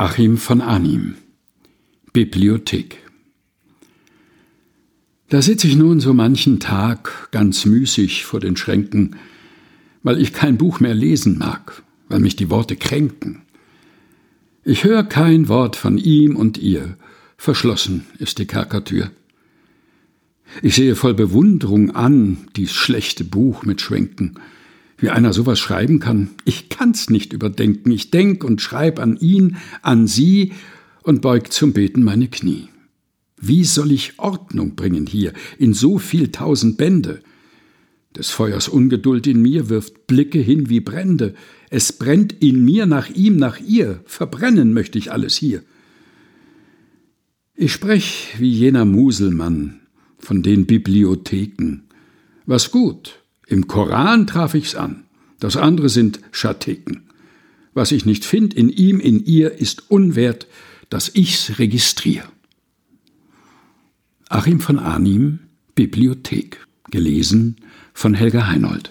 Achim von Arnim Bibliothek Da sitze ich nun so manchen Tag ganz müßig vor den Schränken, weil ich kein Buch mehr lesen mag, weil mich die Worte kränken. Ich höre kein Wort von ihm und ihr, verschlossen ist die Kerkertür. Ich sehe voll Bewunderung an dies schlechte Buch mit Schwenken, wie einer sowas schreiben kann. Ich kann's nicht überdenken. Ich denk und schreib an ihn, an sie und beug zum Beten meine Knie. Wie soll ich Ordnung bringen hier in so viel tausend Bände? Des Feuers Ungeduld in mir wirft Blicke hin wie Brände. Es brennt in mir nach ihm, nach ihr. Verbrennen möchte ich alles hier. Ich sprech wie jener Muselmann von den Bibliotheken. Was gut, im Koran traf ich's an, das andere sind Schattiken. Was ich nicht find in ihm, in ihr, ist unwert, dass ich's registrier. Achim von Arnim, Bibliothek, gelesen von Helga Heinold.